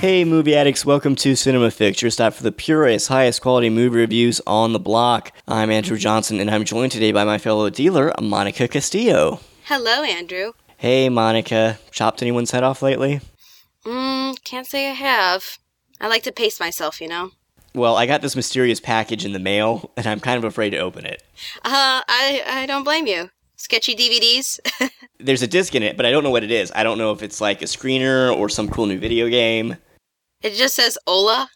Hey, movie addicts, welcome to Cinema Fix, your stop for the purest, highest quality movie reviews on the block. I'm Andrew Johnson, and I'm joined today by my fellow dealer, Monica Castillo. Hello, Andrew. Hey, Monica, chopped anyone's head off lately? Mm, can't say I have. I like to pace myself, you know. Well, I got this mysterious package in the mail, and I'm kind of afraid to open it. Uh, I I don't blame you. Sketchy DVDs. There's a disc in it, but I don't know what it is. I don't know if it's like a screener or some cool new video game. It just says Ola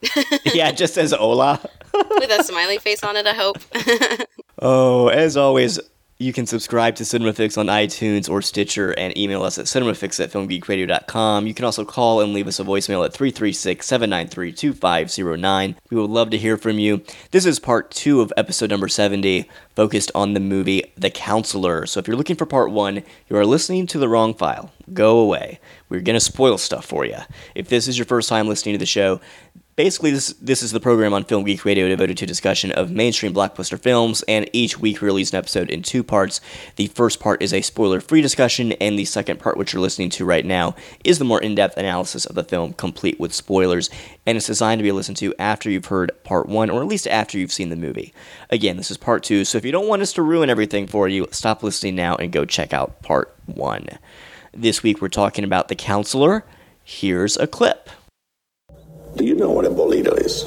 yeah, it just says hola. with a smiley face on it. I hope. Oh, as always, you can subscribe to CinemaFix on iTunes or Stitcher and email us at cinemafix at filmgeekradio.com. You can also call and leave us a voicemail at 336-793-2509. We would love to hear from you. This is part two of episode number 70, focused on the movie The Counselor. So if you're looking for part one, you are listening to the wrong file. Go away. We're going to spoil stuff for you. If this is your first time listening to the show, Basically, this this is the program on Film Geek Radio devoted to discussion of mainstream blockbuster films, and each week we release an episode in two parts. The first part is a spoiler-free discussion, and the second part, which you're listening to right now, is the more in-depth analysis of the film, complete with spoilers, and it's designed to be listened to after you've heard part one, or at least after you've seen the movie. Again, this is part two, so if you don't want us to ruin everything for you, stop listening now and go check out part one. This week we're talking about The Counselor. Here's a clip. Do you know what a bolito is?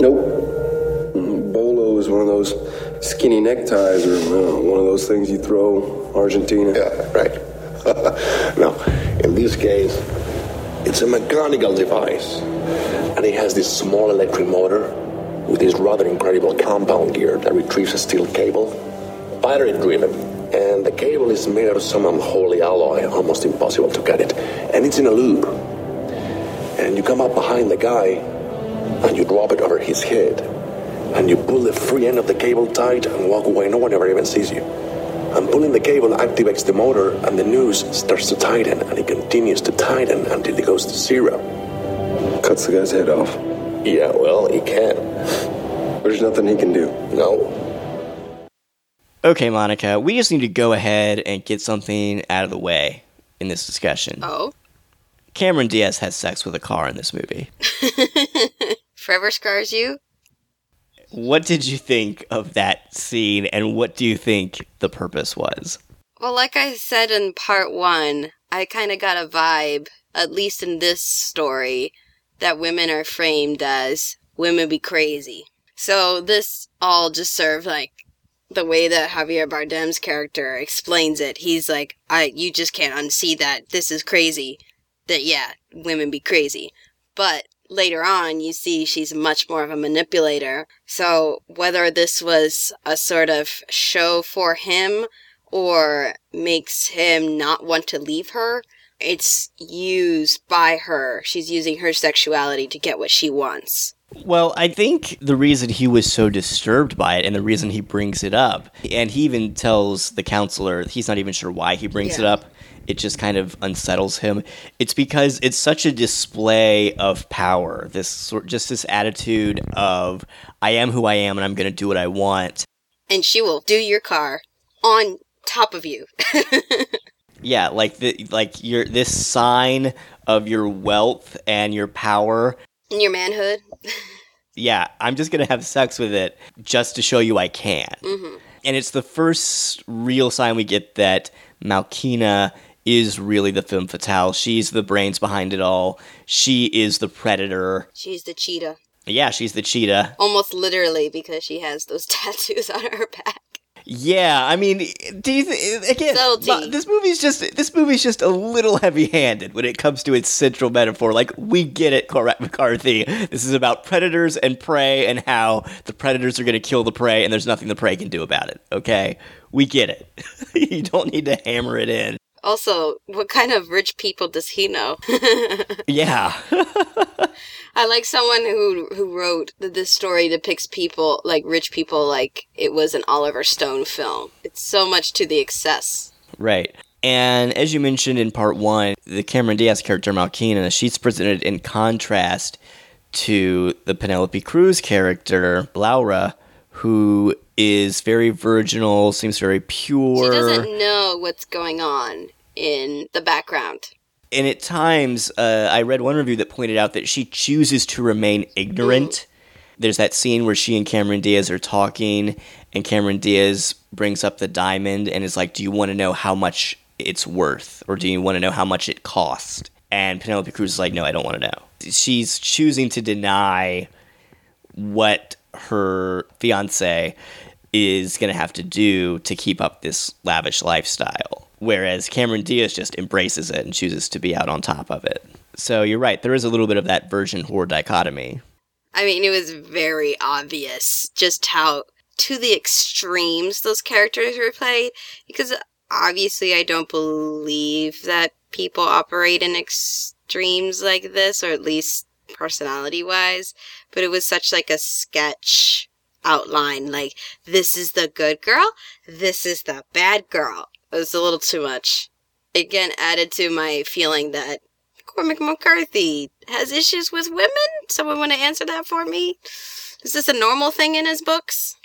Nope. Mm, Bolo is one of those skinny neckties or uh, one of those things you throw Argentina. Yeah, right. now, in this case, it's a mechanical device. And it has this small electric motor with this rather incredible compound gear that retrieves a steel cable, battery driven. And the cable is made of some unholy alloy, almost impossible to cut it. And it's in a loop. And you come up behind the guy and you drop it over his head. And you pull the free end of the cable tight and walk away. No one ever even sees you. And pulling the cable activates the motor, and the noose starts to tighten, and it continues to tighten until it goes to zero. Cuts the guy's head off. Yeah, well, he can. There's nothing he can do. No. Okay, Monica, we just need to go ahead and get something out of the way in this discussion. oh, Cameron Diaz has sex with a car in this movie. forever scars you. What did you think of that scene, and what do you think the purpose was? Well, like I said in part one, I kind of got a vibe, at least in this story, that women are framed as women be crazy. So this all just served like the way that Javier Bardem's character explains it. He's like, I, you just can't unsee that. This is crazy. That yeah, women be crazy. But later on, you see she's much more of a manipulator. So whether this was a sort of show for him or makes him not want to leave her, it's used by her. She's using her sexuality to get what she wants. Well, I think the reason he was so disturbed by it and the reason he brings it up, and he even tells the counselor he's not even sure why he brings it up, it just kind of unsettles him. It's because it's such a display of power. This sort just this attitude of I am who I am and I'm going to do what I want. And she will do your car on top of you. Yeah, like the like your this sign of your wealth and your power. In your manhood. Yeah, I'm just going to have sex with it just to show you I can. hmm And it's the first real sign we get that Malkina is really the femme fatale. She's the brains behind it all. She is the predator. She's the cheetah. Yeah, she's the cheetah. Almost literally because she has those tattoos on her back. Yeah, I mean, do you th- again? Subtlety. This movie's just this movie's just a little heavy-handed when it comes to its central metaphor. Like we get it, Cormac McCarthy. This is about predators and prey, and how the predators are going to kill the prey, and there's nothing the prey can do about it. Okay, we get it. you don't need to hammer it in. Also, what kind of rich people does he know? Yeah. I like someone who who wrote that this story depicts people like rich people like it was an Oliver Stone film. It's so much to the excess. Right. And as you mentioned in part one, the Cameron Diaz character Malkina, she's presented in contrast to the Penelope Cruz character Laura, who is very virginal, seems very pure. She doesn't know what's going on in the background. and at times, uh, I read one review that pointed out that she chooses to remain ignorant. There's that scene where she and Cameron Diaz are talking, and Cameron Diaz brings up the diamond and is like, "Do you want to know how much it's worth, or do you want to know how much it cost?" And Penelope Cruz is like, "No, I don't want to know." She's choosing to deny what her fiance is going to have to do to keep up this lavish lifestyle. Whereas Cameron Diaz just embraces it and chooses to be out on top of it. So you're right, there is a little bit of that virgin whore dichotomy. I mean, it was very obvious just how to the extremes those characters were played because obviously I don't believe that people operate in extremes like this or at least personality wise, but it was such like a sketch outline like this is the good girl, this is the bad girl. It was a little too much. Again, added to my feeling that Cormac McCarthy has issues with women. Someone want to answer that for me? Is this a normal thing in his books?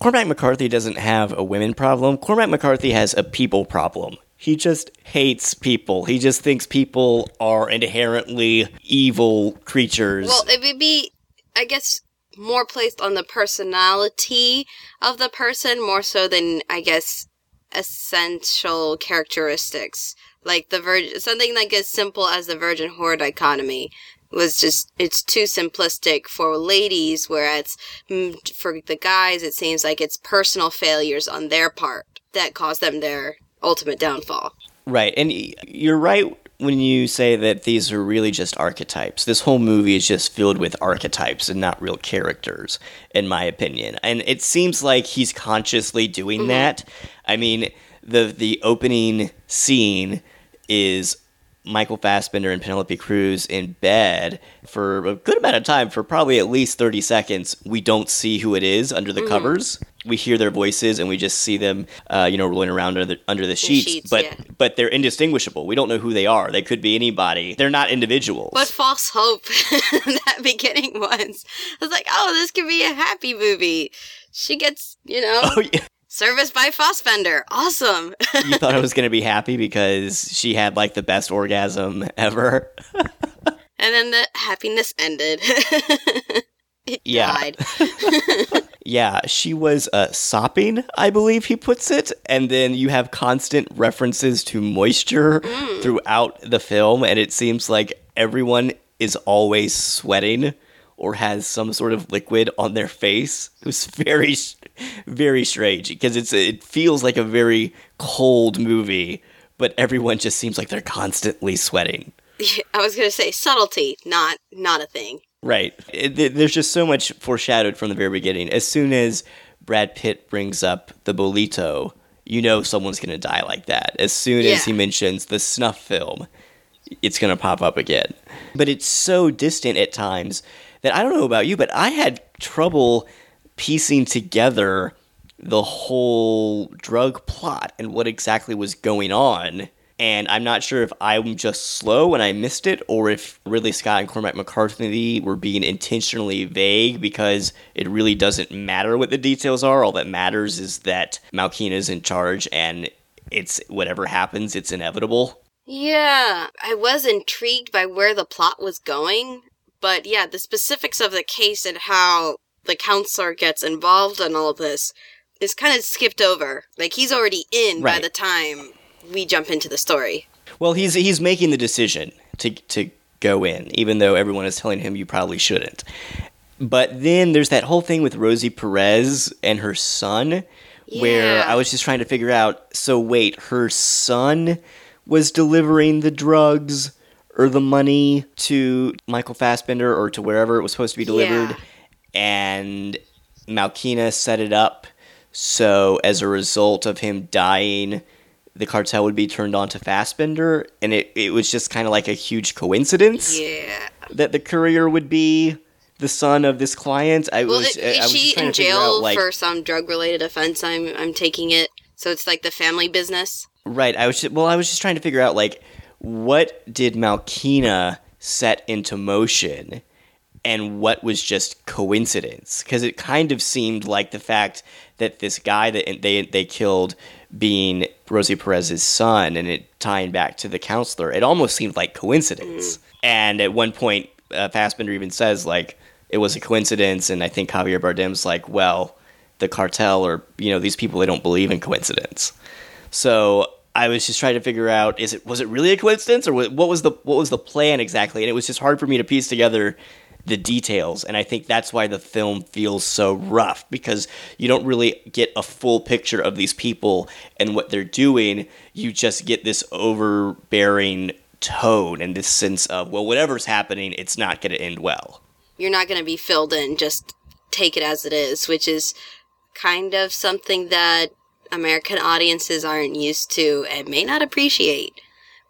Cormac McCarthy doesn't have a women problem. Cormac McCarthy has a people problem. He just hates people. He just thinks people are inherently evil creatures. Well, it would be, I guess, more placed on the personality of the person more so than, I guess, essential characteristics. Like the virgin, something like as simple as the virgin whore dichotomy was just, it's too simplistic for ladies, whereas mm, for the guys, it seems like it's personal failures on their part that cause them their ultimate downfall. Right, and you're right when you say that these are really just archetypes. This whole movie is just filled with archetypes and not real characters, in my opinion. And it seems like he's consciously doing mm-hmm. that. I mean, the the opening scene is Michael Fassbender and Penelope Cruz in bed for a good amount of time, for probably at least 30 seconds. We don't see who it is under the mm-hmm. covers. We hear their voices and we just see them, uh, you know, rolling around under the, under the sheets. sheets, but yeah. but they're indistinguishable. We don't know who they are. They could be anybody. They're not individuals. What false hope that beginning was. I was like, oh, this could be a happy movie. She gets, you know, oh, yeah. service by Fassbender. Awesome. you thought I was going to be happy because she had like the best orgasm ever. and then the happiness ended. it Yeah. died. Yeah, she was uh, sopping, I believe he puts it, and then you have constant references to moisture throughout the film, and it seems like everyone is always sweating or has some sort of liquid on their face. It was very, very strange because it's it feels like a very cold movie, but everyone just seems like they're constantly sweating. I was gonna say subtlety, not not a thing. Right. It, there's just so much foreshadowed from the very beginning. As soon as Brad Pitt brings up the bolito, you know someone's going to die like that. As soon as he mentions the snuff film, it's going to pop up again. But it's so distant at times that I don't know about you, but I had trouble piecing together the whole drug plot and what exactly was going on. And I'm not sure if I'm just slow and I missed it, or if Ridley Scott and Cormac McCarthy were being intentionally vague because it really doesn't matter what the details are. All that matters is that Malkina's in charge and it's whatever happens, it's inevitable. Yeah, I was intrigued by where the plot was going, but yeah, the specifics of the case and how the counselor gets involved in all of this is kind of skipped over. Like he's already in by the time we jump into the story. Well, he's he's making the decision to to go in, even though everyone is telling him you probably shouldn't. But then there's that whole thing with Rosie Perez and her son, where I was just trying to figure out. So wait, her son was delivering the drugs or the money to Michael Fassbender or to wherever it was supposed to be delivered, Yeah. and Malkina set it up so as a result of him dying the cartel would be turned on to Fassbender, and it, it was just kind of like a huge coincidence Yeah. that the courier would be the son of this client. I Well, was, i- I is she in jail out, like, for some drug related offense? I'm I'm taking it. So it's like the family business. Right. I was just, well, I was just trying to figure out like what did Malkina set into motion and what was just coincidence because it kind of seemed like the fact that this guy that they they killed being Rosie Perez's son and it tying back to the counselor it almost seemed like coincidence. And at one point uh, Fassbender even says like it was a coincidence. And I think Javier Bardem's like well the cartel or you know these people they don't believe in coincidence. So I was just trying to figure out is it was it really a coincidence or what was the what was the plan exactly? And it was just hard for me to piece together the details and I think that's why the film feels so rough because you don't really get a full picture of these people and what they're doing. You just get this overbearing tone and this sense of well whatever's happening it's not going to end well. You're not going to be filled in. Just take it as it is, which is kind of something that American audiences aren't used to and may not appreciate.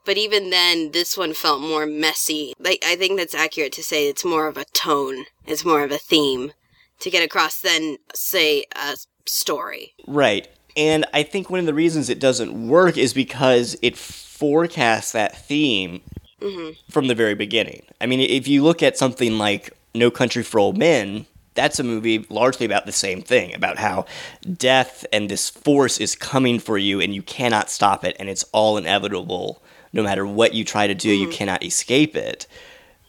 But even then, this one felt more messy. Like, I think that's accurate to say it's more of a tone. It's more of a theme to get across than, say, a story. Right. And I think one of the reasons it doesn't work is because it forecasts that theme mm-hmm. from the very beginning. I mean, if you look at something like No Country for Old Men, that's a movie largely about the same thing about how death and this force is coming for you and you cannot stop it and it's all inevitable. No matter what you try to do, you mm-hmm. cannot escape it.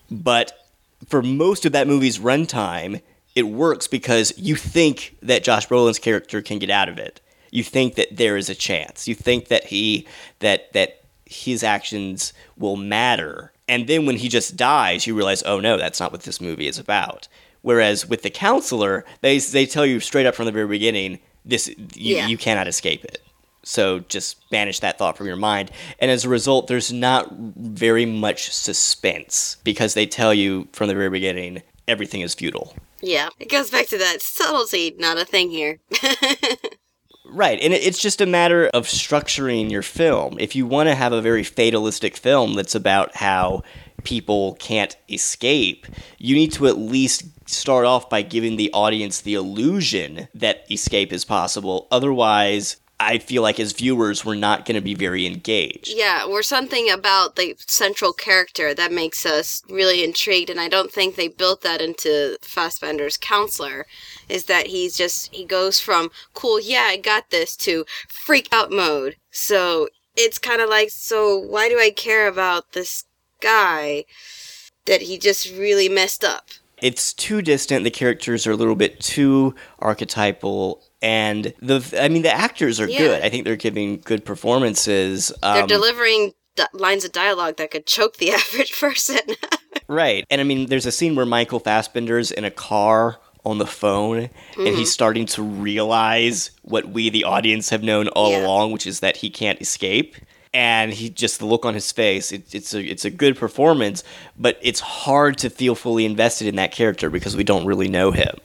But for most of that movie's runtime, it works because you think that Josh Brolin's character can get out of it. You think that there is a chance. You think that he that that his actions will matter. And then when he just dies, you realize, oh no, that's not what this movie is about. Whereas with the counselor, they they tell you straight up from the very beginning, this you, Yeah. you cannot escape it. So just banish that thought from your mind. And as a result, there's not very much suspense because they tell you from the very beginning everything is futile. Yeah, it goes back to that subtlety, not a thing here. Right, and it's just a matter of structuring your film. If you want to have a very fatalistic film that's about how people can't escape, you need to at least start off by giving the audience the illusion that escape is possible. Otherwise, I feel like as viewers, we're not going to be very engaged. Yeah, or something about the central character that makes us really intrigued, and I don't think they built that into Fassbender's counselor. Is that he's just he goes from cool, yeah, I got this to freak out mode. So it's kind of like, so why do I care about this guy that he just really messed up? it's too distant. The characters are a little bit too archetypal, and the I mean the actors are Yeah. good. I think they're giving good performances. They're Um, delivering d- lines of dialogue that could choke the average person. right, and I mean there's a scene where Michael Fassbender's in a car on the phone, and Mm-hmm. he's starting to realize what we the audience have known all Yeah. along, which is that he can't escape. And he just the look on his face. It, it's a it's a good performance, but it's hard to feel fully invested in that character because we don't really know him.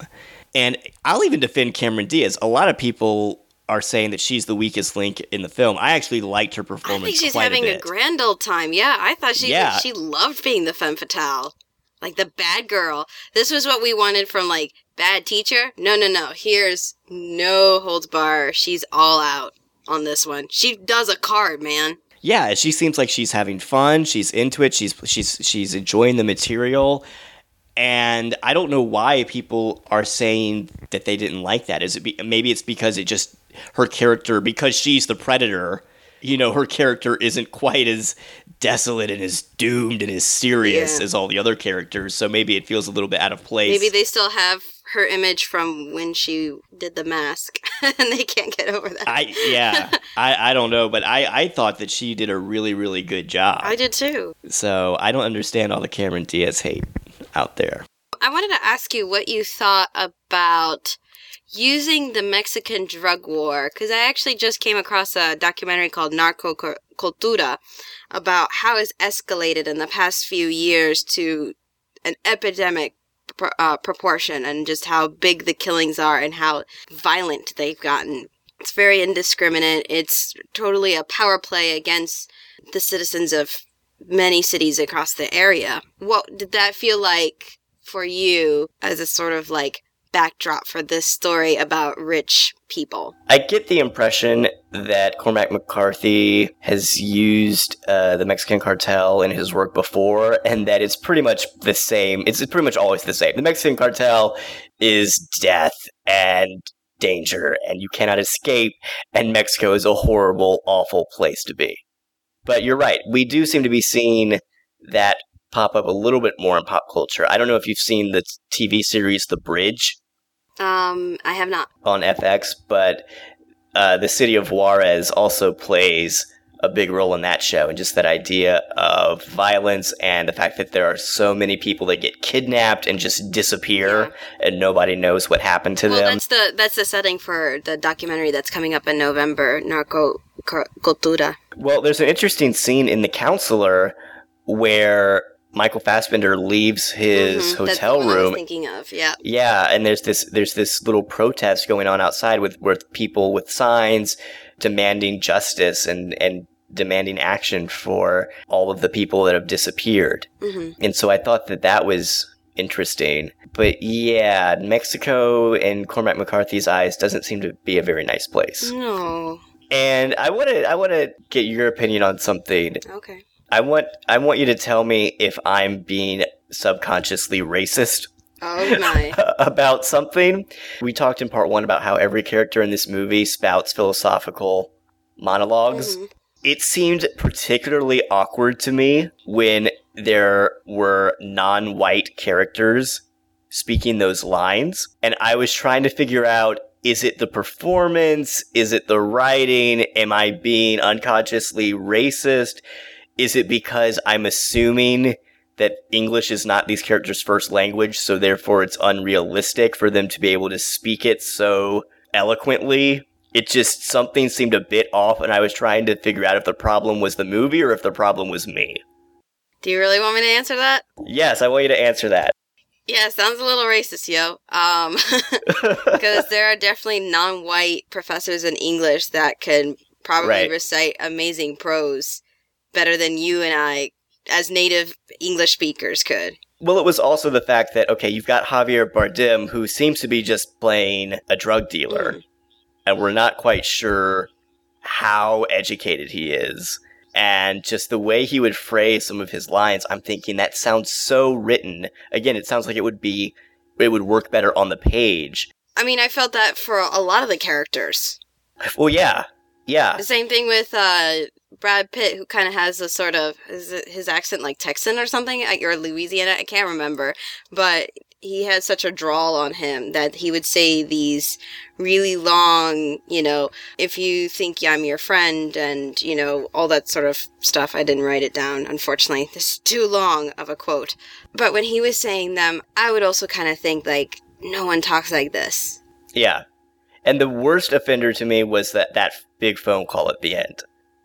And I'll even defend Cameron Diaz. A lot of people are saying that she's the weakest link in the film. I actually liked her performance. I think she's having a a, grand old time. Yeah, I thought she Yeah. she loved being the femme fatale, like the bad girl. This was what we wanted from like bad teacher. No, no, no. Here's no holds bar. She's all out on this one. She does a card, man. yeah, she seems like she's having fun. She's into it. She's she's she's enjoying the material. And I don't know why people are saying that they didn't like that. Is it be, maybe it's because it just her character because she's the predator. You know, her character isn't quite as desolate and as doomed and as serious Yeah. as all the other characters. So maybe it feels a little bit out of place. Maybe they still have her image from when she did the mask, and they can't get over that. I yeah, I, I don't know, but I, I thought that she did a really really good job. I did too. So I don't understand all the Cameron Diaz hate out there. I wanted to ask you what you thought about using the Mexican drug war because I actually just came across a documentary called Narco Cultura about how it's escalated in the past few years to an epidemic uh, proportion and just how big the killings are and how violent they've gotten. It's very indiscriminate. It's totally a power play against the citizens of many cities across the area. What did that feel like for you as a sort of like backdrop for this story about rich people? I get the impression that Cormac McCarthy has used uh, the Mexican cartel in his work before, and that it's pretty much the same. It's pretty much always the same. The Mexican cartel is death and danger, and you cannot escape, and Mexico is a horrible, awful place to be. But you're right. We do seem to be seeing that pop up a little bit more in pop culture. I don't know if you've seen the TV series The Bridge Um, I have not. on FX, but uh, the city of Juarez also plays a big role in that show, and just that idea of violence and the fact that there are so many people that get kidnapped and just disappear, and nobody knows what happened to them. Well, them. that's the that's the setting for the documentary that's coming up in November, Narco Cultura. Well, there's an interesting scene in The Counselor where Michael Fassbender leaves his Mhm, that's the hotel I was room thinking of, yeah. Yeah, and there's this there's this little protest going on outside with with people with signs demanding justice and and demanding action for all of the people that have disappeared. hmm And so I thought that that was interesting. But yeah, Mexico in Cormac McCarthy's eyes doesn't seem to be a very nice place. No. And I want to I want to get your opinion on something. Okay. I want I want you to tell me if I'm being subconsciously racist Oh my. about something. We talked in part one about how every character in this movie spouts philosophical monologs. Mhm. It seemed particularly awkward to me when there were non white characters speaking those lines. And I was trying to figure out is it the performance? Is it the writing? Am I being unconsciously racist? Is it because I'm assuming that English is not these characters' first language, so therefore it's unrealistic for them to be able to speak it so eloquently? It just, something seemed a bit off, and I was trying to figure out if the problem was the movie or if the problem was me. Do you really want me to answer that? Yes, I want you to answer that. Yeah, sounds a little racist, yo. Um, because there are definitely non-white professors in English that can probably Right. recite amazing prose better than you and I, as native English speakers, could. Well, it was also the fact that, okay, you've got Javier Bardem, who seems to be just playing a drug dealer, Mhm. and we're not quite sure how educated he is. And just the way he would phrase some of his lines, I'm thinking that sounds so written. Again, it sounds like it would be, it would work better on the page. I mean, I felt that for a lot of the characters. Well, yeah, yeah, The same thing with uh, Brad Pitt, who kind of has a sort of is it his accent like Texan or something, or Louisiana. I can't remember, but he had such a drawl on him that he would say these really long, you know, if you think I'm your friend, and you know all that sort of stuff. I didn't write it down, unfortunately. This is too long of a quote. But when he was saying them, I would also kind of think like, no one talks like this. yeah. And the worst offender to me was that that big phone call at the end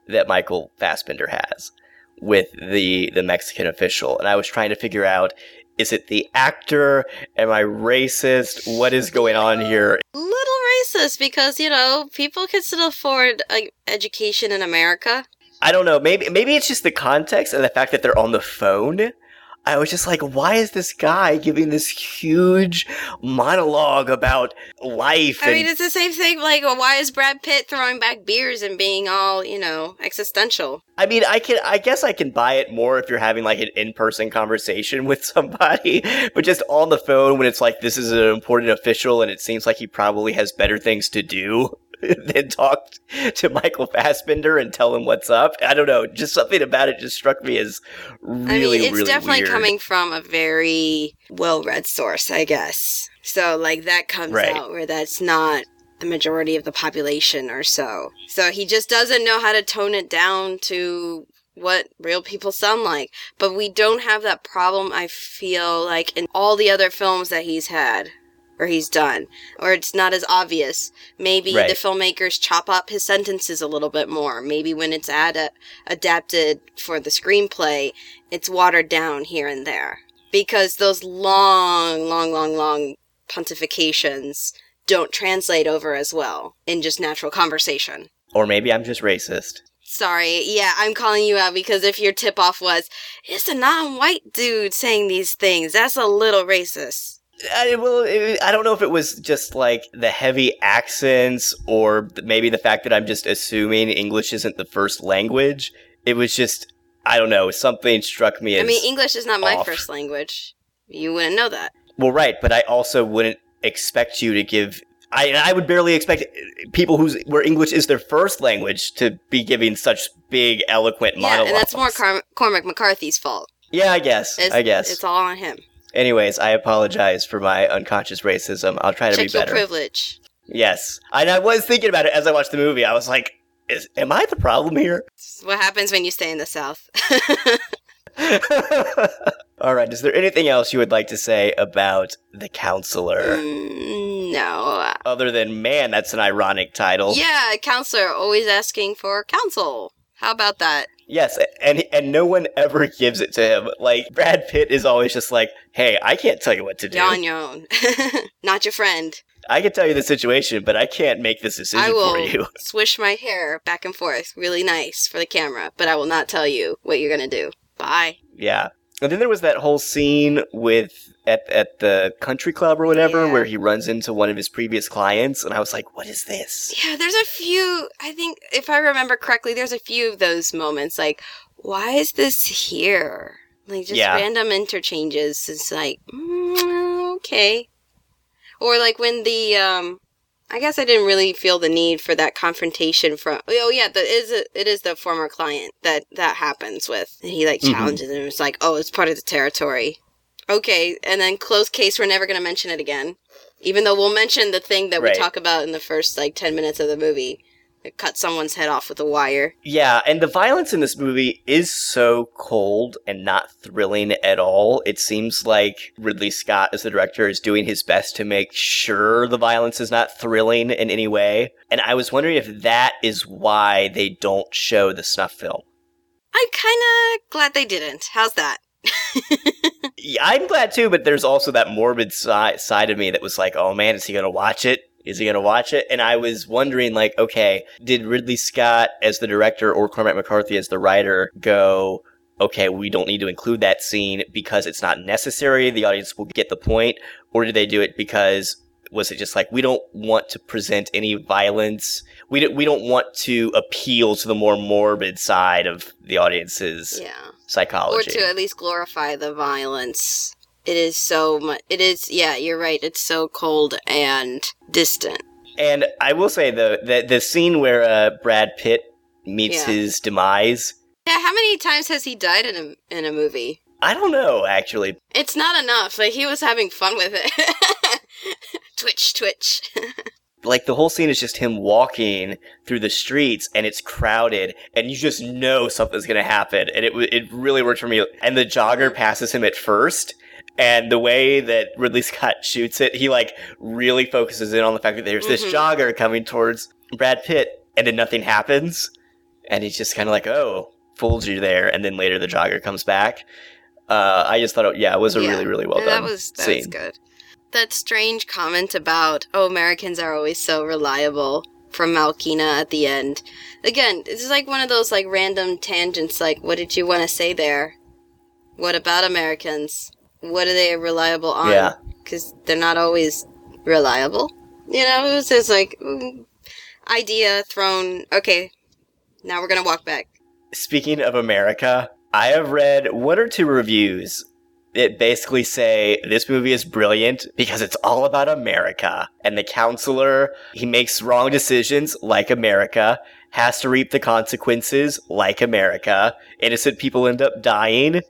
that Michael Fassbender has with the the Mexican official, and I was trying to figure out is it the actor? Am I racist? What is going on here? little racist because you know people can still afford education in America. I don't know. Maybe maybe it's just the context and the fact that they're on the phone. I was just like, why is this guy giving this huge monologue about life? I and- mean, it's the same thing. Like, why is Brad Pitt throwing back beers and being all you know existential? I mean, I can, I guess I can buy it more if you're having like an in-person conversation with somebody, but just on the phone when it's like this is an important official and it seems like he probably has better things to do than talk to Michael Fassbender and tell him what's up. I don't know, just something about it just struck me as really, I mean, it's really definitely weird. coming from a very well-read source, I guess. So, like, that comes Right. out where that's not the majority of the population or so. So he just doesn't know how to tone it down to what real people sound like. But we don't have that problem, I feel like, in all the other films that he's had or he's done. Or it's not as obvious. Maybe Right. the filmmakers chop up his sentences a little bit more. Maybe when it's ad- adapted for the screenplay, it's watered down here and there. Because those long, long, long, long pontifications don't translate over as well in just natural conversation. Or maybe I'm just racist. Sorry, yeah, I'm calling you out because if your tip off was, it's a non white dude saying these things, that's a little racist. I, well, it, I don't know if it was just like the heavy accents or maybe the fact that I'm just assuming English isn't the first language. It was just, I don't know, something struck me as. I mean, English is not my off. first language. You wouldn't know that. Well, right, but I also wouldn't expect you to give. I I would barely expect people whose where English is their first language to be giving such big, eloquent Yeah, monologues. and that's more Car- Cormac McCarthy's fault. yeah, I guess. It's, I guess. It's all on him. Anyways, I apologize for my unconscious racism. I'll try to Check be your better. privilege. Yes, and I was thinking about it as I watched the movie. I was like, is, "Am I the problem here?" It's what happens when you stay in the South. All right. Is there anything else you would like to say about the counselor, Mm, no. other than man? That's an ironic title. Yeah, counselor always asking for counsel. How about that? Yes, and and no one ever gives it to him. Like Brad Pitt is always just like, "Hey, I can't tell you what to do. You're on your own. Not your friend. I can tell you the situation, but I can't make this decision I will for you." swish my hair back and forth really nice for the camera, but I will not tell you what you're gonna do. Bye. Yeah. And then there was that whole scene with at at the country club or whatever Yeah. where he runs into one of his previous clients and I was like, "What is this?" Yeah, there's a few. I think if I remember correctly, there's a few of those moments. Like, why is this here? Like just Yeah. random interchanges. It's like, mm, okay. Or like when the um, I guess I didn't really feel the need for that confrontation from. Oh yeah, the is it, it is the former client that that happens with. And he like Mhm. challenges him. It's like, oh, it's part of the territory. Okay, and then close case. We're never gonna mention it again. Even though we'll mention the thing that Right. we talk about in the first like 10 minutes of the movie. Cut someone's head off with a wire. Yeah, and the violence in this movie is so cold and not thrilling at all. It seems like Ridley Scott, as the director, is doing his best to make sure the violence is not thrilling in any way. And I was wondering if that is why they don't show the snuff film. I'm kind of glad they didn't. How's that? Yeah, I'm glad too, but there's also that morbid si- side of me that was like, oh man, is he gonna watch it? Is he gonna watch it? And I was wondering, like, okay, did Ridley Scott as the director or Cormac McCarthy as the writer go, okay, we don't need to include that scene because it's not necessary, the audience will get the point, or did they do it because was it just like we don't want to present any violence? We don't, we don't want to appeal to the more morbid side of the audience's Yeah. Or to at least glorify the violence. It is so much. It is, yeah, you're right. It's so cold and distant. And I will say though that the scene where uh, Brad Pitt meets Yeah. his demise, Yeah, how many times has he died in a, in a movie? I don't know actually. It's not enough. Like, he was having fun with it. twitch, twitch. Like the whole scene is just him walking through the streets and it's crowded and you just know something's gonna happen and it w- it really worked for me. And the jogger passes him at first. And the way that Ridley Scott shoots it, he like really focuses in on the fact that there's this Mhm. jogger coming towards Brad Pitt, and then nothing happens, and he's just kind of like, "Oh, fooled you there." And then later the jogger comes back. Uh, I just thought, it, yeah, it was a Yeah. really, really well done That was that scene. was good. That strange comment about oh Americans are always so reliable from Malkina at the end. Again, it's like one of those like random tangents. Like, what did you want to say there? What about Americans? What are they reliable on? Yeah. because they're not always reliable. You know, it was just like mm, idea thrown. Okay, now we're gonna walk back. Speaking of America, I have read one or two reviews that basically say this movie is brilliant because it's all about America. And the counselor, he makes wrong decisions like America, has to reap the consequences like America. Innocent people end up dying,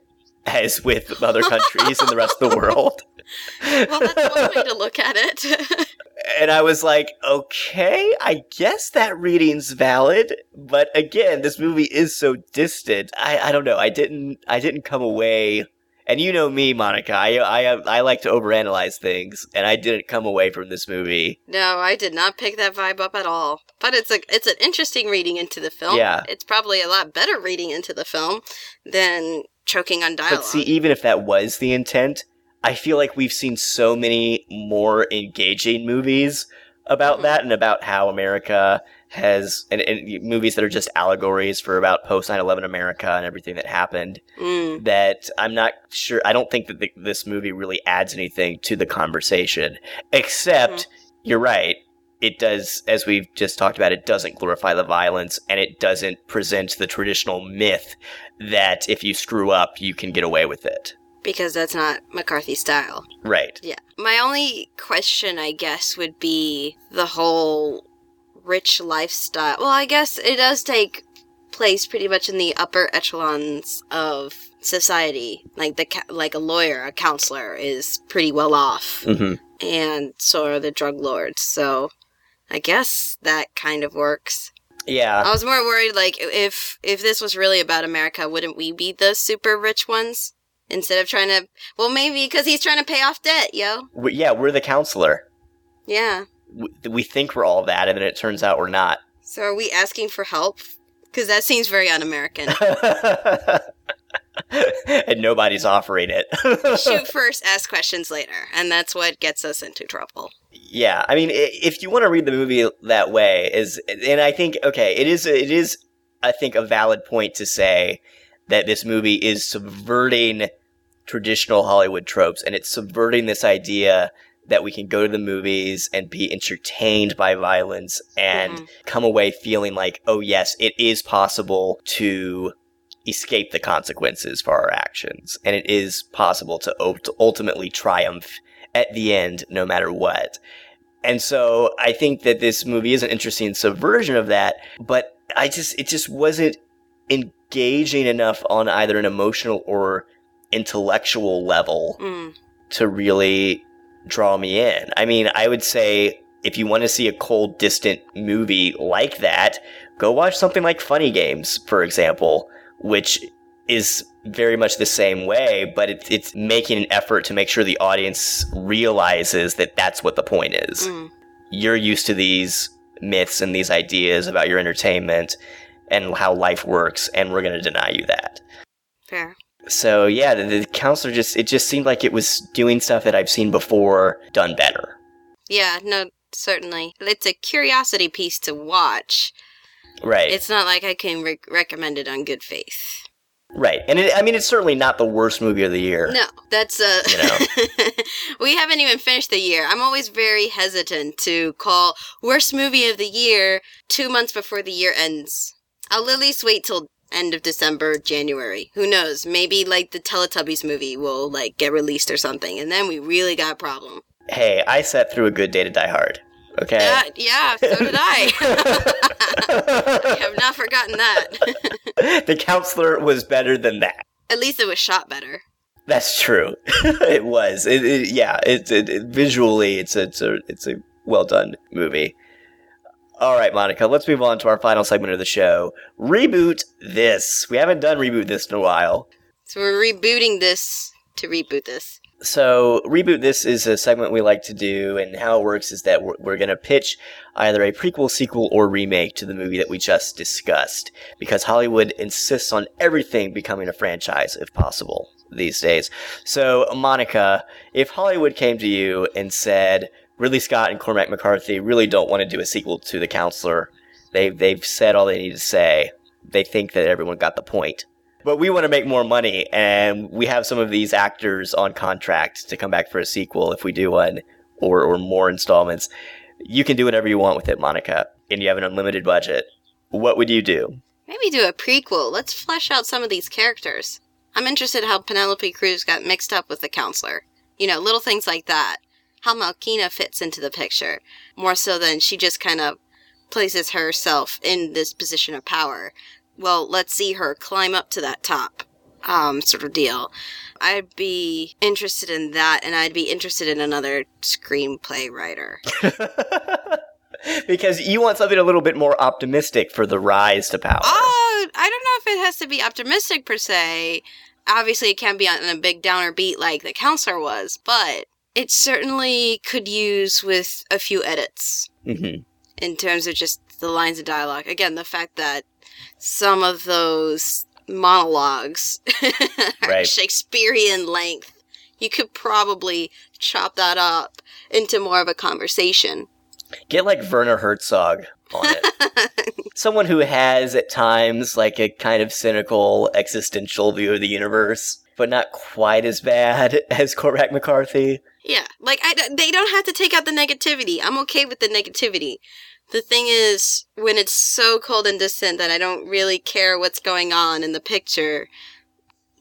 as with other countries and the rest of the world. Well, that's one way to look at it. And I was like, okay, I guess that reading's valid. But again, this movie is so distant. I, I don't know. I didn't I didn't come away. And you know me, Monica. I I I like to overanalyze things, and I didn't come away from this movie. No, I did not pick that vibe up at all. But it's a it's an interesting reading into the film. Yeah. It's probably a lot better reading into the film than choking on dialogue. But see, even if that was the intent, I feel like we've seen so many more engaging movies about that and about how America has and, and movies that are just allegories for about post 9/11 America and everything that happened. Mm. That I'm not sure. I don't think that the, this movie really adds anything to the conversation, except you're right. It does, as we've just talked about, it doesn't glorify the violence and it doesn't present the traditional myth that if you screw up, you can get away with it. Because that's not McCarthy style. Right. Yeah. My only question, I guess, would be the whole rich lifestyle. Well, I guess it does take place pretty much in the upper echelons of society. Like the like a lawyer, a counselor is pretty well off, hmm and so are the drug lords. So, I guess that kind of works. Yeah. I was more worried, like if if this was really about America, wouldn't we be the super rich ones instead of trying to? Well, maybe because he's trying to pay off debt, yo. We, yeah, we're the counselor. Yeah. We, we think we're all that, and then it turns out we're not. So are we asking for help? Because that seems very un-American. and nobody's offering it. Shoot first, ask questions later, and that's what gets us into trouble. yeah, I mean, if you want to read the movie that way, is and I think okay, it is it is I think a valid point to say that this movie is subverting traditional Hollywood tropes, and it's subverting this idea that we can go to the movies and be entertained by violence and Mhm. come away feeling like, oh yes, it is possible to escape the consequences for our actions, and it is possible to ult- ultimately triumph at the end, no matter what. And so I think that this movie is an interesting subversion of that, but I just it just wasn't engaging enough on either an emotional or intellectual level Mm. to really draw me in. I mean, I would say if you want to see a cold, distant movie like that, go watch something like Funny Games, for example, which is very much the same way, but it, it's making an effort to make sure the audience realizes that that's what the point is. Mm. You're used to these myths and these ideas about your entertainment and how life works, and we're going to deny you that. Fair. So yeah, the, the counselor just it just seemed like it was doing stuff that I've seen before done better. Yeah, no, certainly. It's a curiosity piece to watch. Right. It's not like I can re- recommend it on good faith. right. And it, I mean it's certainly not the worst movie of the year. No, that's uh You know. we haven't even finished the year. I'm always very hesitant to call worst movie of the year 2 months before the year ends. I'll at least wait till end of December, January. Who knows? Maybe like the Teletubbies movie will like get released or something and then we really got a problem. Hey, I sat through a good day to die hard. Okay. Yeah, yeah, so did I. I have not forgotten that. the counselor was better than that. At least it was shot better. That's true. it was. It, it, yeah. It, it, it- visually, it's a, it's a it's a well done movie. All right, Monica. Let's move on to our final segment of the show. Reboot this. We haven't done reboot this in a while. So we're rebooting this to reboot this. So, Reboot This is a segment we like to do, and how it works is that we're, we're going to pitch either a prequel, sequel, or remake to the movie that we just discussed, because Hollywood insists on everything becoming a franchise, if possible, these days. So, Monica, if Hollywood came to you and said, Ridley Scott and Cormac McCarthy really don't want to do a sequel to The Counselor, they've, they've said all they need to say, they think that everyone got the point but we want to make more money and we have some of these actors on contract to come back for a sequel if we do one or, or more installments you can do whatever you want with it monica and you have an unlimited budget what would you do Maybe do a prequel. Let's flesh out some of these characters. I'm interested how Penelope Cruz got mixed up with the counselor. You know, little things like that. How Malkina fits into the picture. More so than she just kind of places herself in this position of power. Well, let's see her climb up to that top. Um, sort of deal. I'd be interested in that, and I'd be interested in another screenplay writer. because you want something a little bit more optimistic for the rise to power Oh, I don't know if it has to be optimistic per se. Obviously, it can be on a big downer beat like the counselor was, but it certainly could use with a few edits hmm in terms of just the lines of dialogue. Again, the fact that some of those monologues Right. Shakespearean length, you could probably chop that up into more of a conversation. Get like Werner Herzog on it. Someone who has at times like a kind of cynical existential view of the universe, but not quite as bad as Cormac McCarthy. Yeah, like I, they don't have to take out the negativity. I'm okay with the negativity. The thing is, when it's so cold and distant that I don't really care what's going on in the picture,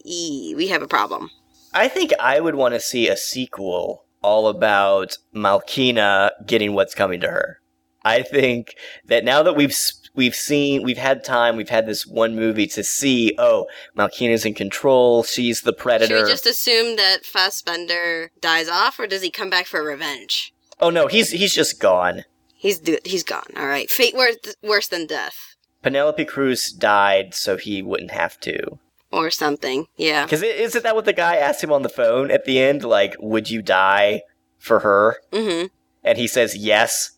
ee, we have a problem. I think I would want to see a sequel all about Malkina getting what's coming to her. I think that now that we've we've seen we've had time we've had this one movie to see oh Malkina's in control she's the predator Should we just assume that Fassbender dies off, or does he come back for revenge? oh no he's he's just gone He's do- he's gone. All right, fate worse worse than death, Penelope Cruz died so he wouldn't have to or something. Yeah. because isn't that what the guy asked him on the phone at the end like would you die for her Mm-hmm. and he says yes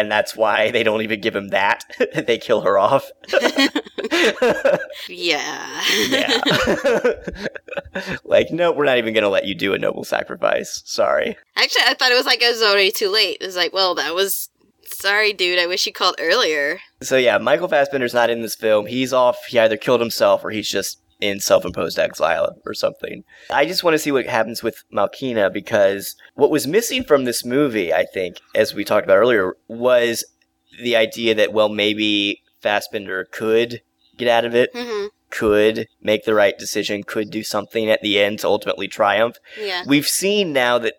and that's why they don't even give him that they kill her off Yeah. yeah like no we're not even gonna let you do a noble sacrifice sorry Actually, I thought it was like oh, it was already too late. It was like, well, that was. Sorry, dude. I wish you called earlier. so yeah michael fassbender's not in this film he's off he either killed himself or he's just in self-imposed exile or something i just want to see what happens with malkina because what was missing from this movie i think as we talked about earlier was the idea that well maybe fassbender could get out of it Mm-hmm. could make the right decision could do something at the end to ultimately triumph Yeah. We've seen now that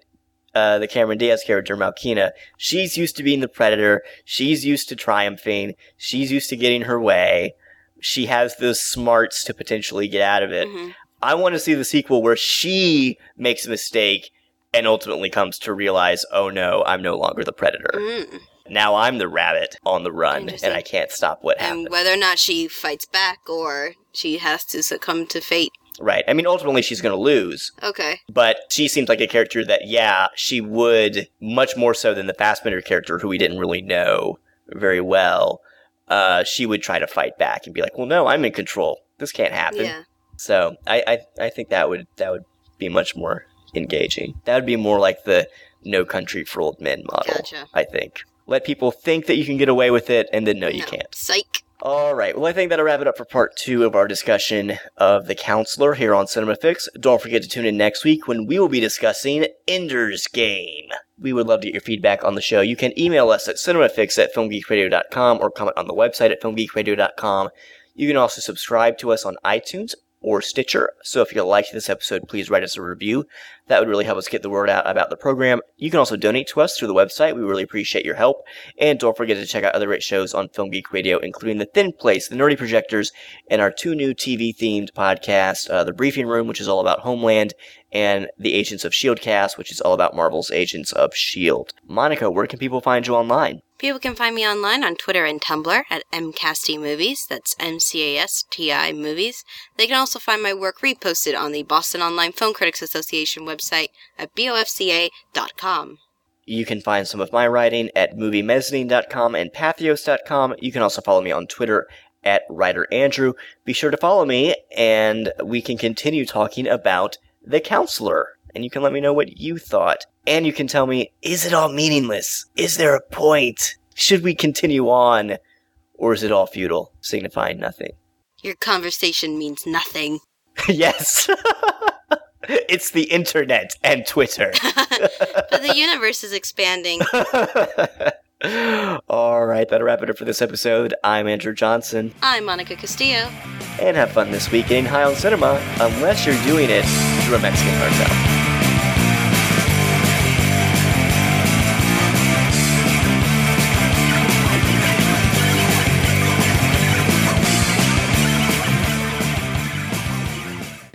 uh, the Cameron Diaz character, Malkina, she's used to being the predator. She's used to triumphing. She's used to getting her way. She has the smarts to potentially get out of it. Mhm. I want to see the sequel where she makes a mistake and ultimately comes to realize, oh no, I'm no longer the predator. Mm. Now I'm the rabbit on the run, and I can't stop what happened. And whether or not she fights back or she has to succumb to fate. right. I mean, ultimately, she's going to lose. Okay. but she seems like a character that, yeah, she would much more so than the Fassbender character, who we didn't really know very well. Uh, she would try to fight back and be like, "Well, no, I'm in control. This can't happen." Yeah. So I, I, I think that would that would be much more engaging. That would be more like the No Country for Old Men model. Gotcha. I think let people think that you can get away with it, and then no, you No. can't. Psych. All right. Well, I think that'll wrap it up for part two of our discussion of The Counselor here on Cinema Fix. Don't forget to tune in next week when we will be discussing Ender's Game. We would love to get your feedback on the show. You can email us at cinemafix at filmgeekradio.com or comment on the website at filmgeekradio.com. You can also subscribe to us on iTunes or Stitcher. So if you liked this episode, please write us a review. That would really help us get the word out about the program. You can also donate to us through the website. We really appreciate your help. And don't forget to check out other great shows on Film Geek Radio, including The Thin Place, The Nerdy Projectors, and our two new TV themed podcasts, uh, The Briefing Room, which is all about Homeland, and The Agents of S.H.I.E.L.D. cast, which is all about Marvel's Agents of S.H.I.E.L.D. Monica, where can people find you online? People can find me online on Twitter and Tumblr at mcastimovies. That's M-C-A-S-T-I movies. They can also find my work reposted on the Boston Online Film Critics Association website at bofca.com. You can find some of my writing at moviemezzanine.com and pathos.com. You can also follow me on Twitter at Writer Andrew. Be sure to follow me, and we can continue talking about The Counselor. And you can let me know what you thought. And you can tell me, is it all meaningless? Is there a point? Should we continue on? Or is it all futile, signifying nothing? Your conversation means nothing. yes! it's the internet and Twitter. But the universe is expanding. All right, that'll wrap it up for this episode. I'm Andrew Johnson, I'm Monica Castillo. and have fun this weekend getting high on cinema, unless you're doing it through a Mexican cartel.